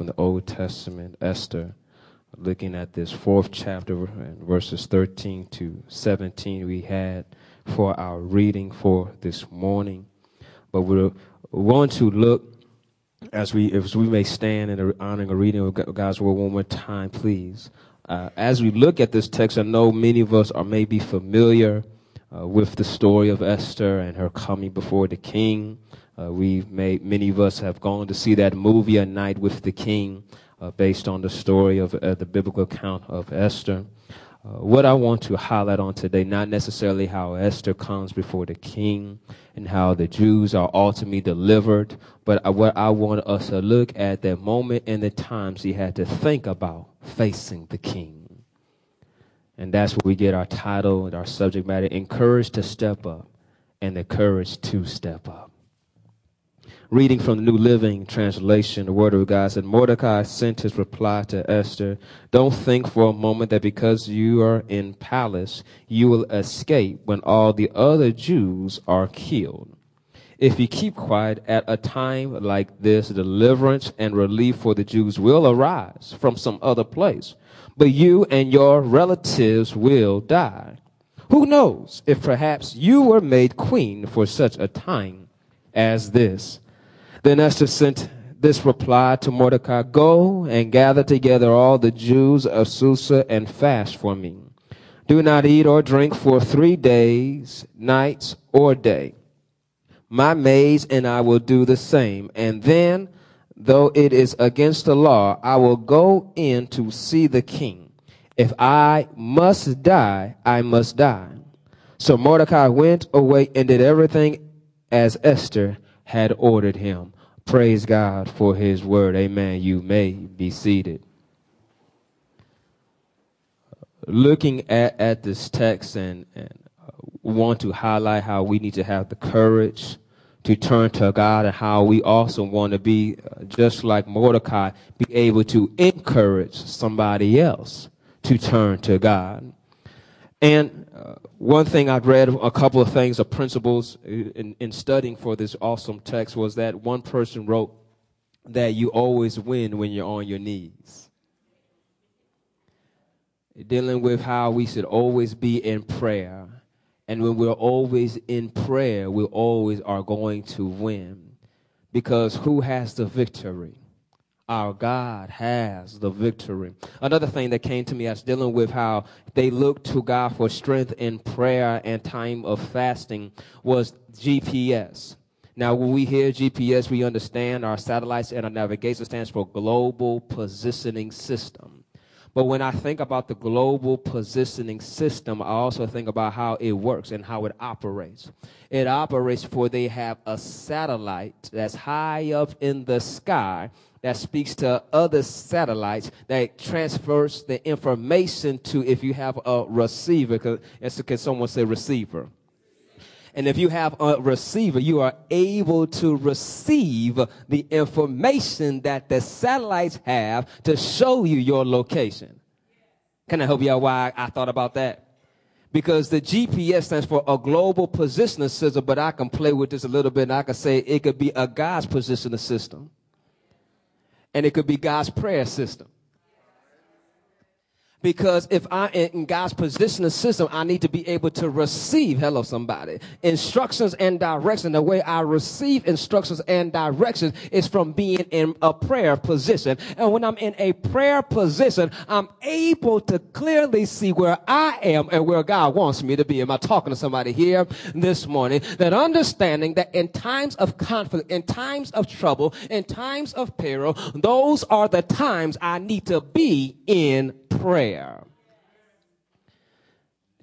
from the Old Testament, Esther, looking at this fourth chapter and verses 13 to 17 we had for our reading for this morning. But we're going to look as we as we may stand in honoring a reading of God's word one more time, please. Uh, as we look at this text, I know many of us are maybe familiar uh, with the story of Esther and her coming before the king. Uh, we may many of us have gone to see that movie, A Night with the King, uh, based on the story of uh, the biblical account of Esther. Uh, what I want to highlight on today, not necessarily how Esther comes before the king and how the Jews are ultimately delivered, but what I want us to look at that moment and the times he had to think about facing the king. And that's where we get our title and our subject matter, encouraged to step up and the courage to step up reading from the New Living Translation, the Word of God said, Mordecai sent his reply to Esther, Don't think for a moment that because you are in palace, you will escape when all the other Jews are killed. If you keep quiet at a time like this, deliverance and relief for the Jews will arise from some other place, but you and your relatives will die. Who knows if perhaps you were made queen for such a time as this? Then Esther sent this reply to Mordecai Go and gather together all the Jews of Susa and fast for me. Do not eat or drink for three days, nights, or day. My maids and I will do the same. And then, though it is against the law, I will go in to see the king. If I must die, I must die. So Mordecai went away and did everything as Esther had ordered him. Praise God for his word. Amen. You may be seated. Looking at, at this text and, and uh, want to highlight how we need to have the courage to turn to God and how we also want to be, uh, just like Mordecai, be able to encourage somebody else to turn to God. And uh, one thing I've read, a couple of things, of principles in, in studying for this awesome text was that one person wrote that you always win when you're on your knees. Dealing with how we should always be in prayer. And when we're always in prayer, we always are going to win. Because who has the victory? Our God has the victory. Another thing that came to me as dealing with how they looked to God for strength in prayer and time of fasting was GPS. Now, when we hear GPS, we understand our satellites and our navigation stands for Global Positioning System. But when I think about the global positioning system, I also think about how it works and how it operates. It operates for they have a satellite that's high up in the sky that speaks to other satellites that transfers the information to if you have a receiver. Cause, can someone say receiver? And if you have a receiver, you are able to receive the information that the satellites have to show you your location. Can I help you out why I thought about that? Because the GPS stands for a global positioning system, but I can play with this a little bit and I can say it could be a God's positioning system and it could be God's prayer system. Because if I in God's positioning system, I need to be able to receive, hello somebody, instructions and direction. The way I receive instructions and directions is from being in a prayer position. And when I'm in a prayer position, I'm able to clearly see where I am and where God wants me to be. Am I talking to somebody here this morning? That understanding that in times of conflict, in times of trouble, in times of peril, those are the times I need to be in prayer.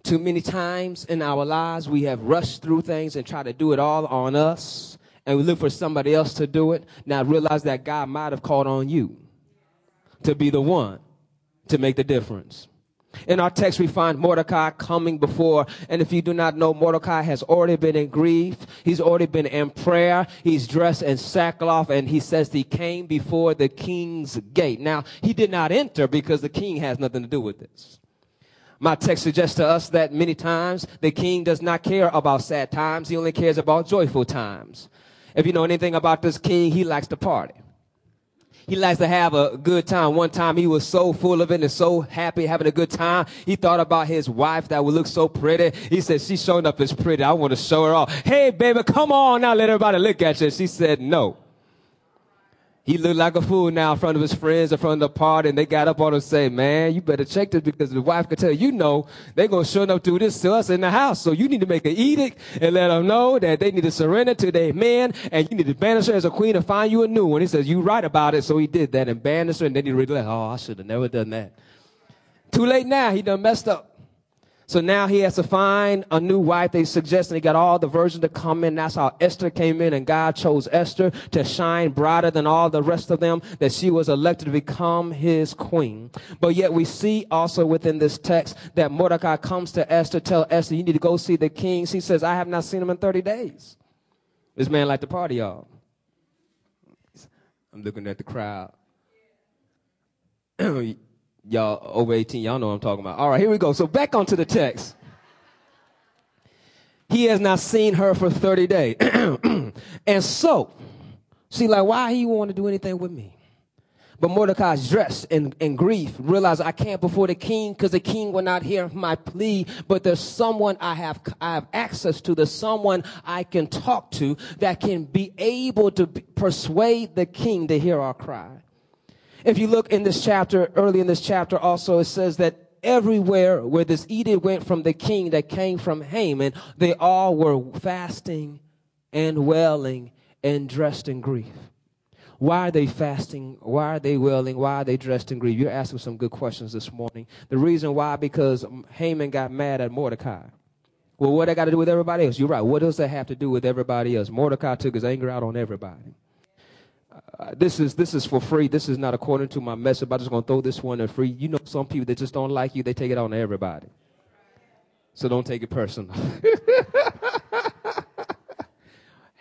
Too many times in our lives, we have rushed through things and try to do it all on us, and we look for somebody else to do it. Now realize that God might have called on you to be the one to make the difference. In our text, we find Mordecai coming before, and if you do not know, Mordecai has already been in grief. He's already been in prayer. He's dressed in sackcloth, and he says he came before the king's gate. Now, he did not enter because the king has nothing to do with this. My text suggests to us that many times the king does not care about sad times. He only cares about joyful times. If you know anything about this king, he likes to party. He likes to have a good time. One time he was so full of it and so happy having a good time. He thought about his wife that would look so pretty. He said, she's showing up as pretty. I want to show her off. Hey, baby, come on now. Let everybody look at you. She said, no. He looked like a fool now in front of his friends in front of the party, and they got up on him and say, man, you better check this because the wife could tell you, know, they're going to show up do this to us in the house. So you need to make an edict and let them know that they need to surrender to their man, and you need to banish her as a queen and find you a new one. He says, you right about it. So he did that and banished her, and then he realized, oh, I should have never done that. Too late now. He done messed up. So now he has to find a new wife. They suggest, and he got all the virgins to come in. That's how Esther came in, and God chose Esther to shine brighter than all the rest of them, that she was elected to become his queen. But yet we see also within this text that Mordecai comes to Esther, tell Esther, you need to go see the king. She says, I have not seen him in 30 days. This man like to party, y'all. I'm looking at the crowd. Y'all over 18, y'all know what I'm talking about. All right, here we go. So back onto the text. He has not seen her for 30 days. and so, see, like, why he want to do anything with me? But Mordecai's dressed in, in grief, realized I can't before the king because the king will not hear my plea. But there's someone I have, I have access to. There's someone I can talk to that can be able to persuade the king to hear our cry. If you look in this chapter, early in this chapter also, it says that everywhere where this edict went from the king that came from Haman, they all were fasting and wailing and dressed in grief. Why are they fasting? Why are they wailing? Why are they dressed in grief? You're asking some good questions this morning. The reason why, because Haman got mad at Mordecai. Well, what that got to do with everybody else? You're right. What does that have to do with everybody else? Mordecai took his anger out on everybody. Uh, this is this is for free. This is not according to my message. I'm just gonna throw this one in free. You know, some people that just don't like you, they take it on everybody. So don't take it personal.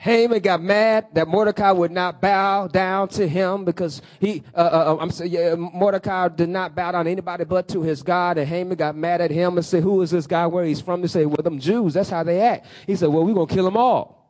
Haman got mad that Mordecai would not bow down to him because he, uh, uh, uh I'm saying, yeah, Mordecai did not bow down to anybody but to his God. And Haman got mad at him and said, "Who is this guy? Where he's from?" They say, "Well, them Jews. That's how they act." He said, "Well, we're gonna kill them all."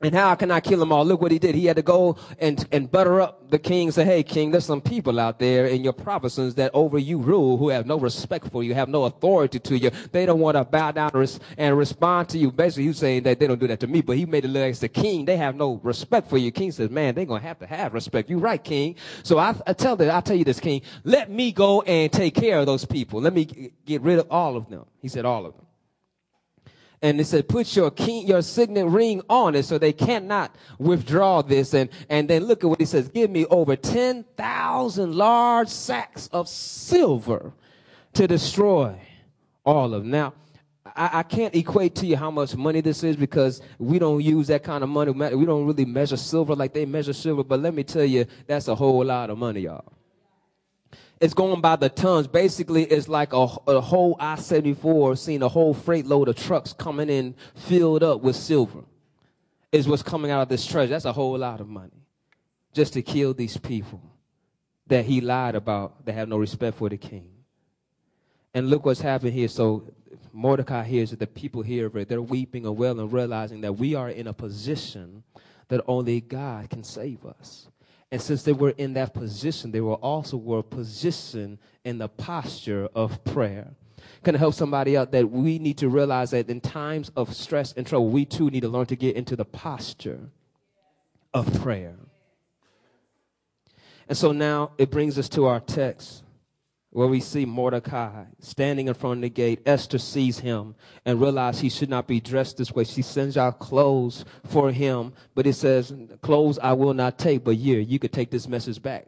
And how can I kill them all? Look what he did. He had to go and, and butter up the king. Say, hey, king, there's some people out there in your provinces that over you rule who have no respect for you, have no authority to you. They don't want to bow down and respond to you. Basically, he's saying that they don't do that to me, but he made it look like the king. They have no respect for you. King says, man, they're going to have to have respect. You're right, king. So I, I tell them, I tell you this, king, let me go and take care of those people. Let me get rid of all of them. He said, all of them. And it said, put your your signet ring on it so they cannot withdraw this. And, and then look at what he says. Give me over 10,000 large sacks of silver to destroy all of them. Now, I, I, can't equate to you how much money this is because we don't use that kind of money. We don't really measure silver like they measure silver. But let me tell you, that's a whole lot of money, y'all it's going by the tons. Basically, it's like a, a whole I-74 seeing a whole freight load of trucks coming in filled up with silver is what's coming out of this treasure. That's a whole lot of money just to kill these people that he lied about that have no respect for the king. And look what's happened here. So Mordecai hears that the people hear of it, they're weeping and wailing, realizing that we are in a position that only God can save us. And since they were in that position, they were also were positioned in the posture of prayer. Can help somebody out that we need to realize that in times of stress and trouble, we too need to learn to get into the posture of prayer. And so now it brings us to our text where we see Mordecai standing in front of the gate. Esther sees him and realizes he should not be dressed this way. She sends out clothes for him, but it says, Clothes I will not take, but here, you could take this message back.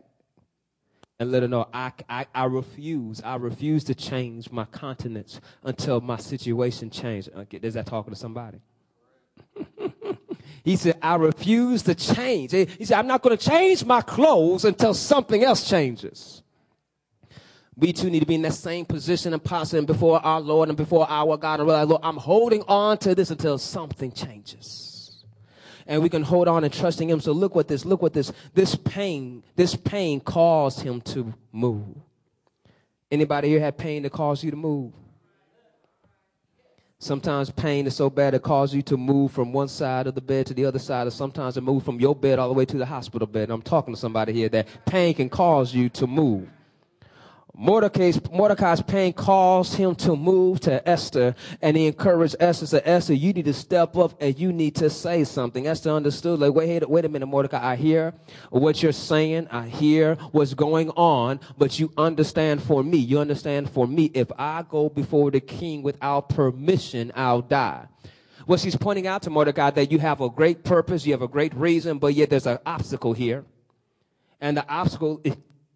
And let her know, I, I, I refuse. I refuse to change my countenance until my situation changes. Okay, uh, is that talking to somebody? he said, I refuse to change. He said, I'm not going to change my clothes until something else changes we too need to be in that same position and posture before our Lord and before our God and realize, Lord, I'm holding on to this until something changes. And we can hold on and trusting Him. So look what this, look what this, this pain, this pain caused him to move. Anybody here had pain that caused you to move? Sometimes pain is so bad it causes you to move from one side of the bed to the other side, or sometimes it move from your bed all the way to the hospital bed. I'm talking to somebody here that pain can cause you to move. Mordecai's, Mordecai's pain caused him to move to Esther, and he encouraged Esther, said, Esther, you need to step up and you need to say something. Esther understood, like, wait, wait a minute, Mordecai, I hear what you're saying. I hear what's going on, but you understand for me, you understand for me, if I go before the king without permission, I'll die. Well, she's pointing out to Mordecai that you have a great purpose, you have a great reason, but yet there's an obstacle here. And the obstacle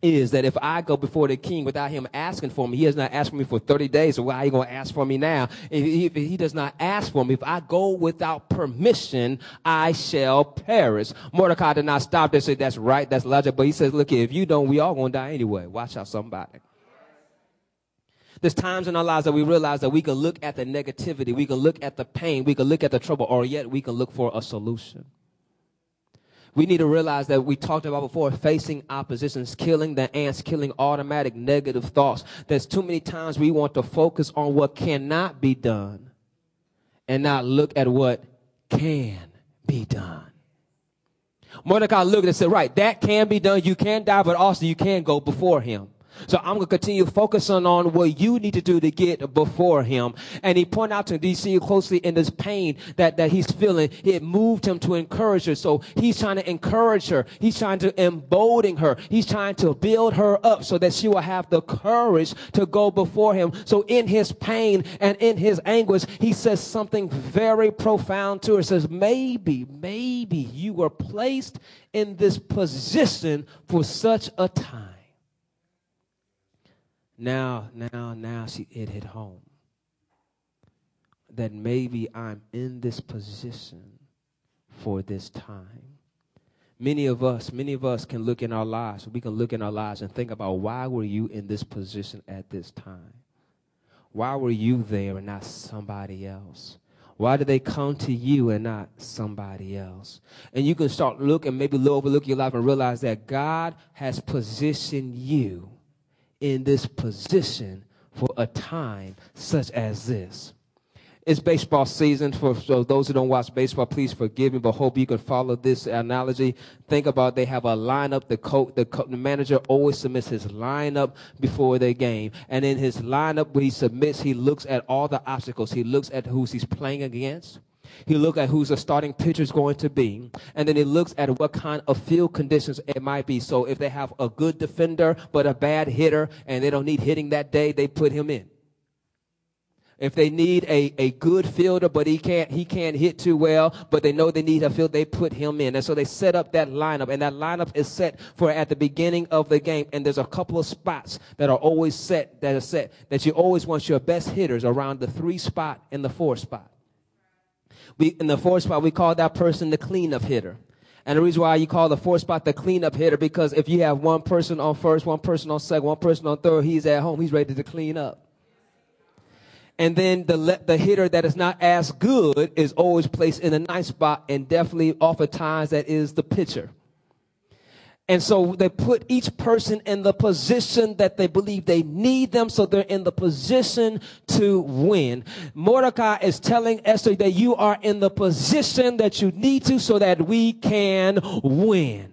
is that if I go before the king without him asking for me, he has not asked for me for 30 days, so why are you going to ask for me now? If he, does not ask for me, if I go without permission, I shall perish. Mordecai did not stop there say, that's right, that's logic, but he says, look, if you don't, we all going to die anyway. Watch out somebody. There's times in our lives that we realize that we can look at the negativity, we can look at the pain, we can look at the trouble, or yet we can look for a solution we need to realize that we talked about before facing oppositions, killing the ants, killing automatic negative thoughts. There's too many times we want to focus on what cannot be done and not look at what can be done. Mordecai looked and said, right, that can be done. You can die, but also you can go before him. So I'm going to continue focusing on what you need to do to get before him. And he pointed out to DC closely in this pain that, that he's feeling. It moved him to encourage her. So he's trying to encourage her. He's trying to embolden her. He's trying to build her up so that she will have the courage to go before him. So in his pain and in his anguish, he says something very profound to her. He says, maybe, maybe you were placed in this position for such a time now, now, now see, it hit home that maybe I'm in this position for this time. Many of us, many of us can look in our lives, we can look in our lives and think about why were you in this position at this time? Why were you there and not somebody else? Why did they come to you and not somebody else? And you can start looking, maybe look, overlook your life and realize that God has positioned you in this position for a time such as this. It's baseball season. For so those who don't watch baseball, please forgive me, but hope you can follow this analogy. Think about they have a lineup. The coach, the, co- the manager always submits his lineup before the game, and in his lineup, when he submits, he looks at all the obstacles. He looks at who he's playing against. He looks at who's the starting pitcher is going to be, and then he looks at what kind of field conditions it might be. So if they have a good defender but a bad hitter, and they don't need hitting that day, they put him in. If they need a, a good fielder, but he can't he can't hit too well, but they know they need a field, they put him in. And so they set up that lineup, and that lineup is set for at the beginning of the game. And there's a couple of spots that are always set that are set that you always want your best hitters around the three spot and the four spot. We, in the fourth spot, we call that person the cleanup hitter. And the reason why you call the fourth spot the cleanup hitter, because if you have one person on first, one person on second, one person on third, he's at home, he's ready to clean up. And then the, the hitter that is not as good is always placed in a nice spot, and definitely oftentimes that is the pitcher. And so they put each person in the position that they believe they need them, so they're in the position to win. Mordecai is telling Esther that you are in the position that you need to so that we can win.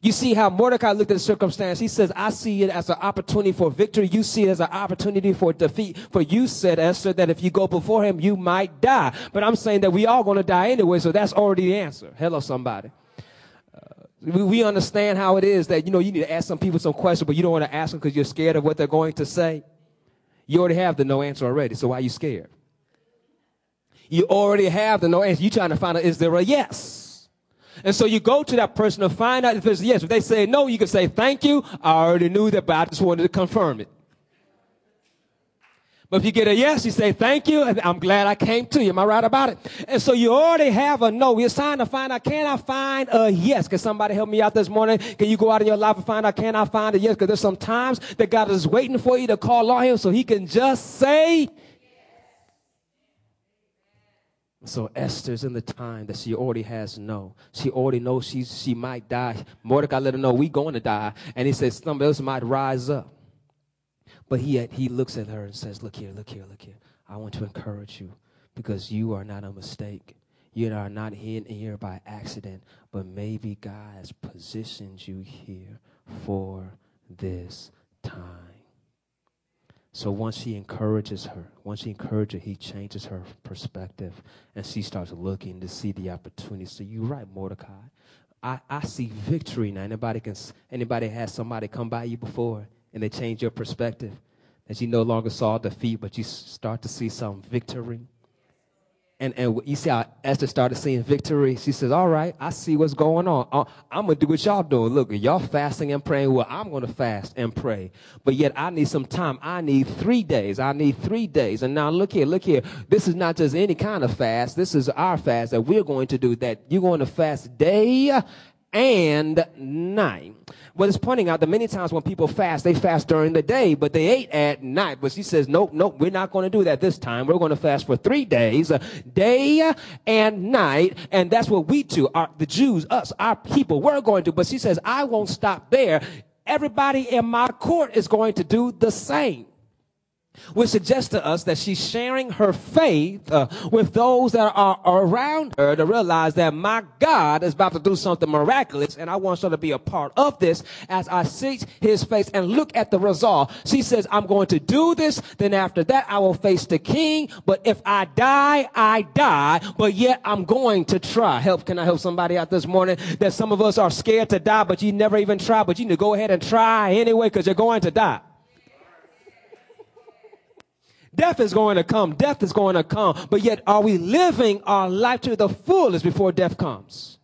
You see how Mordecai looked at the circumstance. He says, I see it as an opportunity for victory. You see it as an opportunity for defeat. For you said, Esther, that if you go before him, you might die. But I'm saying that we all going to die anyway, so that's already the answer. Hello, somebody. We, we understand how it is that, you know, you need to ask some people some questions, but you don't want to ask them because you're scared of what they're going to say. You already have the no answer already, so why are you scared? You already have the no answer. You're trying to find out, is there a yes? And so you go to that person to find out if there's a yes. If they say no, you can say, thank you. I already knew that, but I just wanted to confirm it. But if you get a yes, you say, thank you, and I'm glad I came to you. Am I right about it? And so you already have a no. You're trying to find out, can I find a yes? Can somebody help me out this morning? Can you go out in your life and find out, can I find a yes? Because there's some times that God is waiting for you to call on him so he can just say, so Esther's in the time that she already has no. She already knows she, she might die. Mordecai let her know we going to die. And he says somebody else might rise up. But he, he looks at her and says, Look here, look here, look here. I want to encourage you because you are not a mistake. You are not here by accident, but maybe God has positioned you here for this time. So once he encourages her, once he encourages her, he changes her perspective and she starts looking to see the opportunity. So you're right, Mordecai. I, I see victory now. Anybody can anybody has somebody come by you before and they change your perspective. That you no longer saw defeat, but you start to see some victory and, and you see how Esther started seeing victory. She says, All right, I see what's going on. Uh, I'm going to do what y'all doing. Look, y'all fasting and praying. Well, I'm going to fast and pray. But yet I need some time. I need three days. I need three days. And now look here, look here. This is not just any kind of fast. This is our fast that we're going to do that you're going to fast day and night. Well, it's pointing out that many times when people fast, they fast during the day, but they ate at night. But she says, nope, nope, we're not going to do that this time. We're going to fast for three days, uh, day and night. And that's what we do, our, the Jews, us, our people, we're going to. But she says, I won't stop there. Everybody in my court is going to do the same which suggests to us that she's sharing her faith uh, with those that are around her to realize that my God is about to do something miraculous and I want her to be a part of this as I seek his face and look at the result. She says, I'm going to do this. Then after that, I will face the king. But if I die, I die. But yet I'm going to try. Help. Can I help somebody out this morning that some of us are scared to die, but you never even try, but you need to go ahead and try anyway because you're going to die. Death is going to come. Death is going to come. But yet, are we living our life to the fullest before death comes?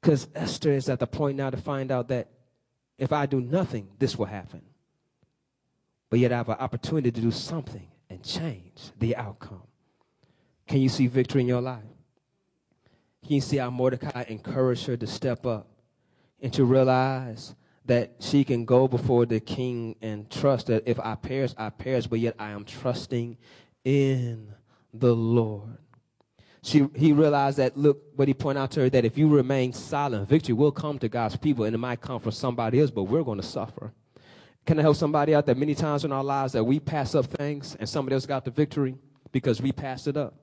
Because Esther is at the point now to find out that if I do nothing, this will happen. But yet, I have an opportunity to do something and change the outcome. Can you see victory in your life? Can you see how Mordecai encouraged her to step up and to realize that she can go before the king and trust that if I perish, I perish, but yet I am trusting in the Lord. She, he realized that, look, what he pointed out to her, that if you remain silent, victory will come to God's people, and it might come for somebody else, but we're going to suffer. Can I help somebody out that many times in our lives that we pass up things and somebody else got the victory because we passed it up?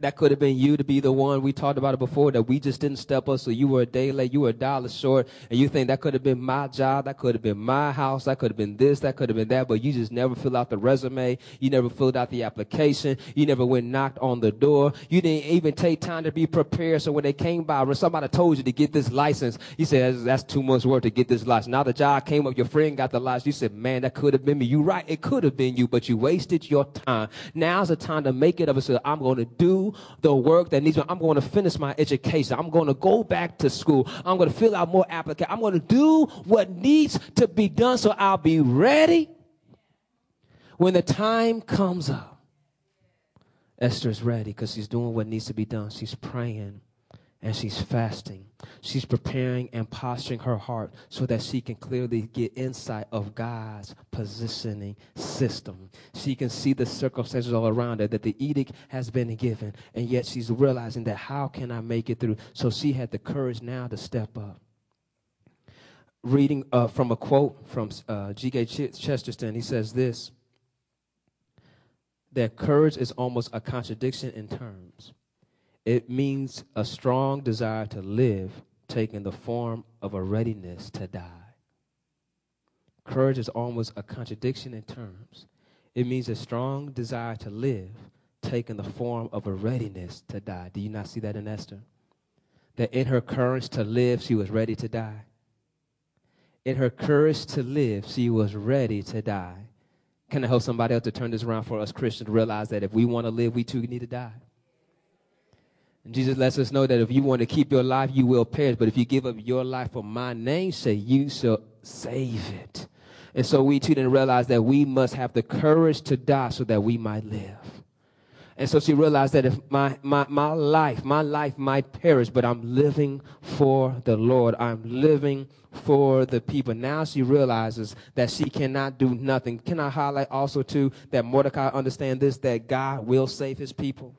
That could have been you to be the one. We talked about it before that we just didn't step up so you were a day late you were a dollar short and you think that could have been my job that could have been my house that could have been this that could have been that but you just never filled out the resume you never filled out the application you never went knocked on the door you didn't even take time to be prepared so when they came by when somebody told you to get this license you said that's too much work to get this license. Now the job came up your friend got the license you said man that could have been me. You right it could have been you but you wasted your time. Now's the time to make it up and say i'm going to do the work that needs me. I'm going to finish my education. I'm going to go back to school. I'm going to fill out more applications. I'm going to do what needs to be done so I'll be ready when the time comes up. Esther's ready because she's doing what needs to be done. She's praying and she's fasting. She's preparing and posturing her heart so that she can clearly get insight of God's positioning system. She can see the circumstances all around her that the edict has been given, and yet she's realizing that how can I make it through? So she had the courage now to step up. Reading uh, from a quote from uh, G.K. Chesterton, he says this that courage is almost a contradiction in terms. It means a strong desire to live, taking the form of a readiness to die. Courage is almost a contradiction in terms. It means a strong desire to live, taking the form of a readiness to die. Do you not see that in Esther? That in her courage to live, she was ready to die. In her courage to live, she was ready to die. Can I help somebody else to turn this around for us Christians to realize that if we want to live, we too need to die? And Jesus lets us know that if you want to keep your life, you will perish. But if you give up your life for my name's sake, you shall save it. And so we too didn't realize that we must have the courage to die so that we might live. And so she realized that if my, my, my life, my life might perish, but I'm living for the Lord. I'm living for the people. Now she realizes that she cannot do nothing. Can I highlight also too that Mordecai understand this, that God will save his people?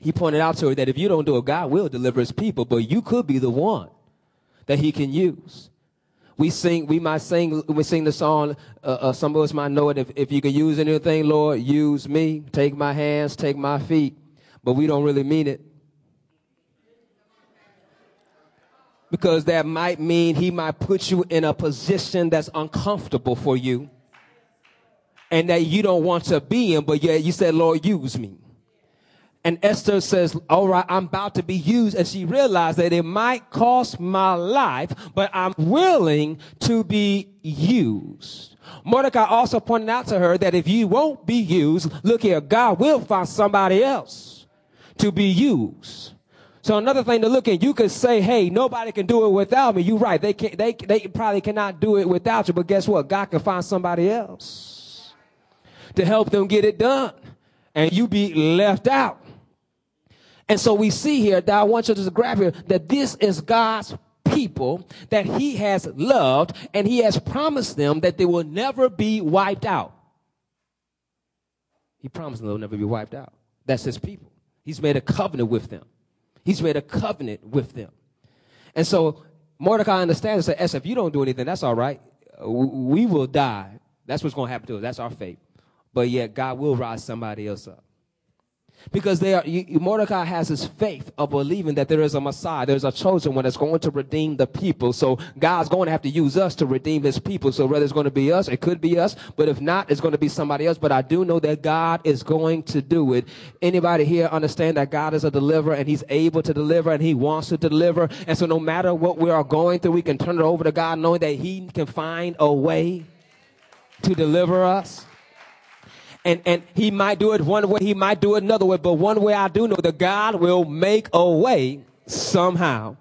He pointed out to her that if you don't do it, God will deliver his people, but you could be the one that he can use. We sing, we might sing, we sing the song, uh, uh, some of us might know it. If, if you can use anything, Lord, use me. Take my hands, take my feet. But we don't really mean it. Because that might mean he might put you in a position that's uncomfortable for you and that you don't want to be in, but yet you said, Lord, use me. And Esther says, all right, I'm about to be used. And she realized that it might cost my life, but I'm willing to be used. Mordecai also pointed out to her that if you won't be used, look here, God will find somebody else to be used. So another thing to look at, you could say, hey, nobody can do it without me. You're right. They can they, they probably cannot do it without you, but guess what? God can find somebody else to help them get it done. And you be left out. And so we see here that I want you to just grab here that this is God's people that he has loved and he has promised them that they will never be wiped out. He promised them they'll never be wiped out. That's his people. He's made a covenant with them. He's made a covenant with them. And so Mordecai understands and says, if you don't do anything, that's all right. Uh, we will die. That's what's going to happen to us. That's our fate. But yet God will rise somebody else up. Because they are, Mordecai has his faith of believing that there is a Messiah, there's a chosen one that's going to redeem the people. So God's going to have to use us to redeem his people. So whether it's going to be us, it could be us, but if not, it's going to be somebody else. But I do know that God is going to do it. Anybody here understand that God is a deliverer and he's able to deliver and he wants to deliver. And so no matter what we are going through, we can turn it over to God knowing that he can find a way to deliver us and, and he might do it one way, he might do it another way, but one way I do know that God will make a way somehow.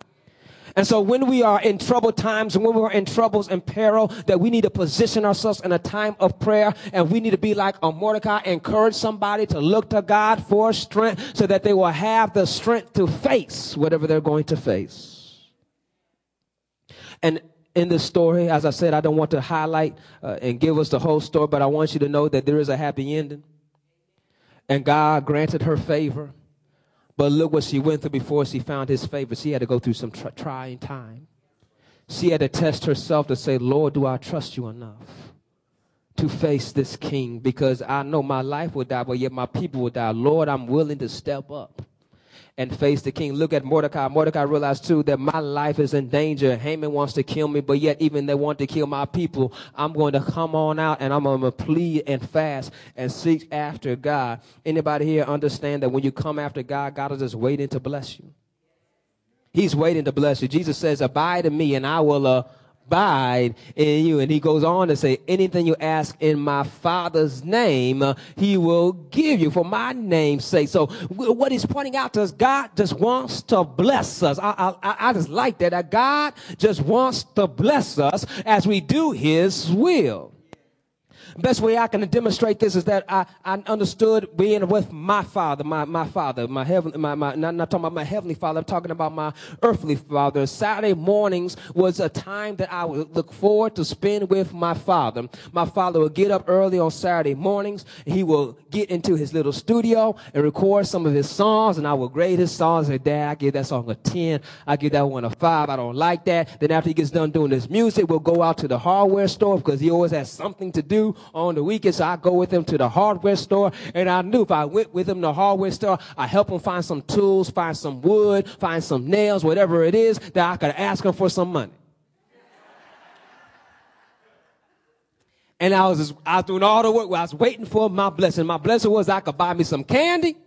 And so when we are in troubled times when we're in troubles and peril, that we need to position ourselves in a time of prayer and we need to be like a Mordecai, encourage somebody to look to God for strength so that they will have the strength to face whatever they're going to face. And in this story. As I said, I don't want to highlight uh, and give us the whole story, but I want you to know that there is a happy ending. And God granted her favor. But look what she went through before she found his favor. She had to go through some tr- trying time. She had to test herself to say, Lord, do I trust you enough to face this king? Because I know my life will die, but yet my people will die. Lord, I'm willing to step up and face the king. Look at Mordecai. Mordecai realized too that my life is in danger. Haman wants to kill me, but yet even they want to kill my people. I'm going to come on out and I'm going to plead and fast and seek after God. Anybody here understand that when you come after God, God is just waiting to bless you? He's waiting to bless you. Jesus says, abide in me and I will, uh, abide in you. And he goes on to say, anything you ask in my father's name, uh, he will give you for my name's sake. So what he's pointing out to us, God just wants to bless us. I, I, I just like that. That God just wants to bless us as we do his will. Best way I can demonstrate this is that I, I understood being with my father, my, my father, my heavenly, my, my, not, not talking about my heavenly father, I'm talking about my earthly father. Saturday mornings was a time that I would look forward to spend with my father. My father would get up early on Saturday mornings. He will get into his little studio and record some of his songs, and I will grade his songs. And Dad, I give that song a 10. I give that one a 5. I don't like that. Then after he gets done doing his music, we'll go out to the hardware store because he always has something to do on the weekends. I go with him to the hardware store, and I knew if I went with him to the hardware store, I help him find some tools, find some wood, find some nails, whatever it is, that I could ask him for some money. And I was just, I was doing all the work. I was waiting for my blessing. My blessing was I could buy me some candy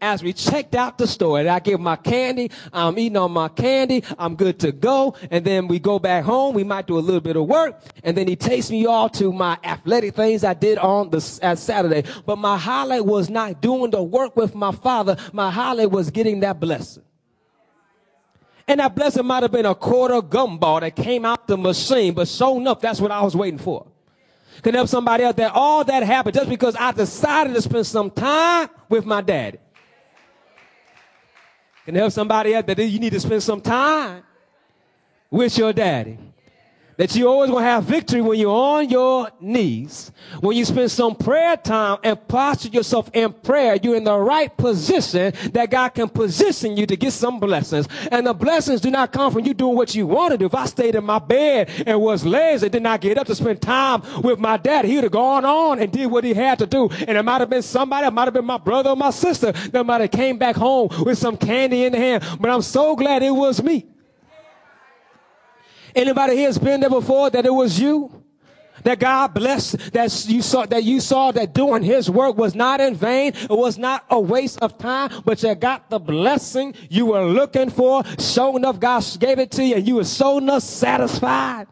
as we checked out the store and I give my candy, I'm eating on my candy, I'm good to go. And then we go back home, we might do a little bit of work. And then he takes me all to my athletic things I did on the at Saturday. But my highlight was not doing the work with my father. My highlight was getting that blessing. And that blessing might have been a quarter gumball that came out the machine, but sure enough, that's what I was waiting for. Can help somebody out there. All that happened just because I decided to spend some time with my daddy. Can help somebody out that you need to spend some time with your daddy. That you always to have victory when you're on your knees. When you spend some prayer time and posture yourself in prayer, you're in the right position that God can position you to get some blessings. And the blessings do not come from you doing what you want to do. If I stayed in my bed and was lazy, and did not get up to spend time with my dad, he would have gone on and did what he had to do. And it might have been somebody, it might have been my brother or my sister that might have came back home with some candy in the hand. But I'm so glad it was me. Anybody here has been there before that it was you? That God blessed, that you saw, that you saw that doing his work was not in vain. It was not a waste of time, but you got the blessing you were looking for. Sure enough, God gave it to you and you were so enough satisfied.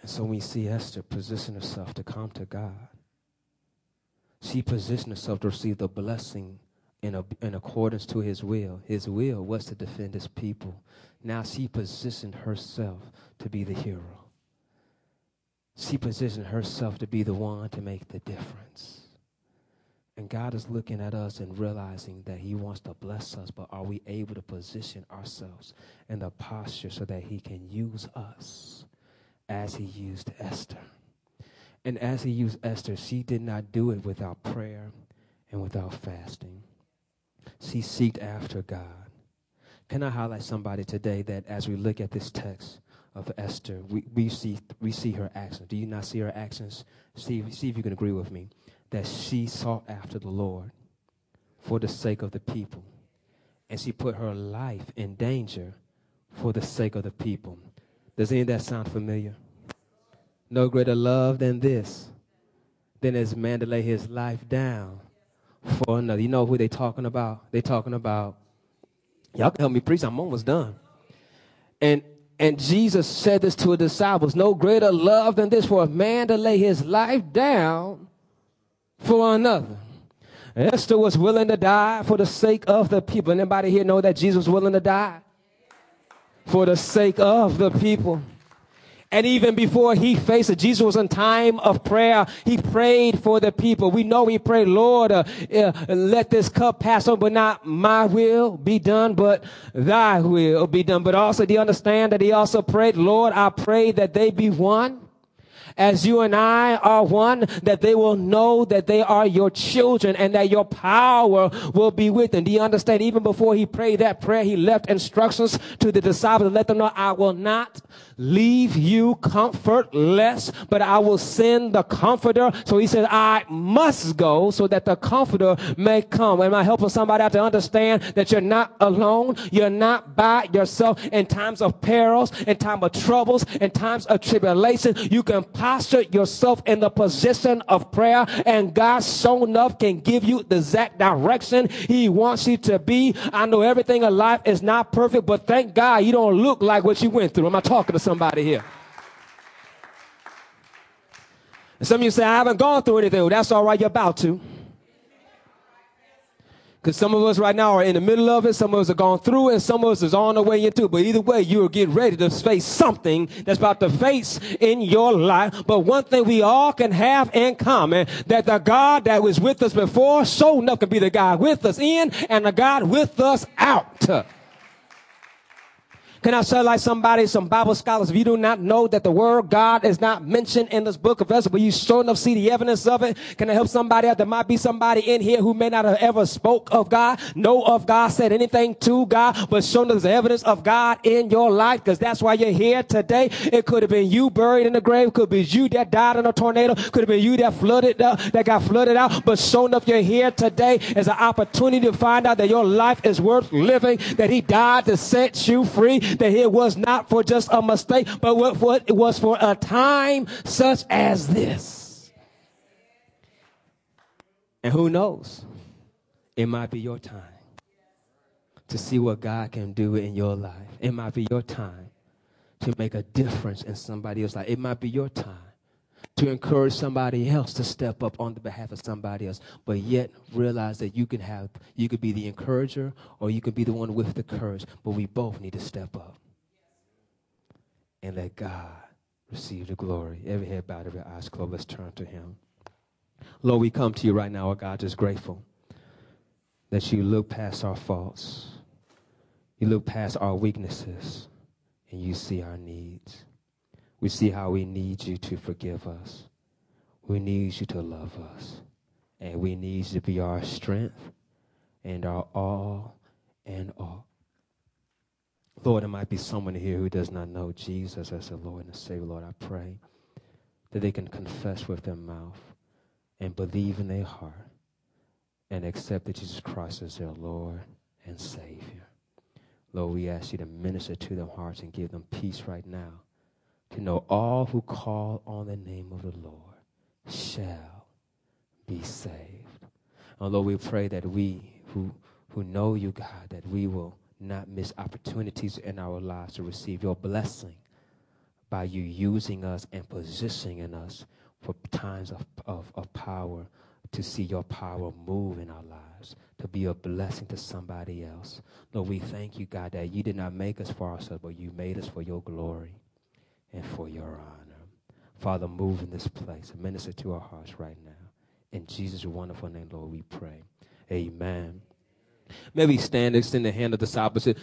And so we see Esther position herself to come to God. She positioned herself to receive the blessing in, a, in accordance to his will. His will was to defend his people. Now she positioned herself to be the hero. She positioned herself to be the one to make the difference. And God is looking at us and realizing that He wants to bless us, but are we able to position ourselves in the posture so that He can use us as He used Esther? And as He used Esther, she did not do it without prayer and without fasting. She seeked after God. Can I highlight somebody today that as we look at this text of Esther, we, we see we see her actions. Do you not see her actions? See, see if you can agree with me that she sought after the Lord for the sake of the people. And she put her life in danger for the sake of the people. Does any of that sound familiar? No greater love than this, than as man to lay his life down for another. You know who they talking about? They talking about, y'all can help me preach, I'm almost done. And and Jesus said this to his disciples, no greater love than this for a man to lay his life down for another. Esther was willing to die for the sake of the people. Anybody here know that Jesus was willing to die? For the sake of the people. And even before he faced it, Jesus was in time of prayer. He prayed for the people. We know he prayed, Lord, uh, uh, let this cup pass on, but not my will be done, but thy will be done. But also, do you understand that he also prayed, Lord, I pray that they be one? As you and I are one, that they will know that they are your children and that your power will be with them. Do you understand? Even before he prayed that prayer, he left instructions to the disciples to let them know, I will not leave you comfortless, but I will send the comforter. So he said, I must go so that the comforter may come. Am I helping somebody out to understand that you're not alone? You're not by yourself in times of perils, in times of troubles, in times of tribulation. You can posture yourself in the position of prayer and God so enough can give you the exact direction he wants you to be. I know everything in life is not perfect, but thank God you don't look like what you went through. Am I talking to somebody here. Some of you say, I haven't gone through anything. Well, that's all right, you're about to. Because some of us right now are in the middle of it, some of us are gone through it, some of us is on the way into it. But either way, you'll get ready to face something that's about to face in your life. But one thing we all can have in common, that the God that was with us before, so enough can be the God with us in and the God with us out. Can I say like somebody, some Bible scholars, if you do not know that the word God is not mentioned in this book of Esther, but you sure enough see the evidence of it, can I help somebody out? There might be somebody in here who may not have ever spoke of God, know of God, said anything to God, but shown there's evidence of God in your life, because that's why you're here today. It could have been you buried in the grave, could be you that died in a tornado, could have been you that flooded, uh, that got flooded out, but shown enough you're here today as an opportunity to find out that your life is worth living, that He died to set you free, that it was not for just a mistake, but what it was for a time such as this. And who knows? It might be your time to see what God can do in your life. It might be your time to make a difference in somebody else's life. It might be your time to encourage somebody else to step up on the behalf of somebody else, but yet realize that you can have, you could be the encourager or you could be the one with the courage, but we both need to step up and let God receive the glory. Every head bowed, every eyes closed. Let's turn to Him. Lord, we come to you right now, oh God, just grateful that you look past our faults. You look past our weaknesses. and you see our needs. We see how we need you to forgive us. We need you to love us. And we need you to be our strength and our all and all. Lord, there might be someone here who does not know Jesus as the Lord and Savior. Lord, I pray that they can confess with their mouth and believe in their heart and accept that Jesus Christ is their Lord and Savior. Lord, we ask you to minister to their hearts and give them peace right now to know all who call on the name of the Lord shall be saved. And Lord, we pray that we who, who know you, God, that we will not miss opportunities in our lives to receive your blessing by you using us and positioning us for times of, of, of power to see your power move in our lives, to be a blessing to somebody else. Lord, we thank you, God, that you did not make us for ourselves, but you made us for your glory and for your honor. Father, move in this place and minister to our hearts right now. In Jesus' wonderful name, Lord, we pray. Amen. Maybe stand, extend the hand of the opposite.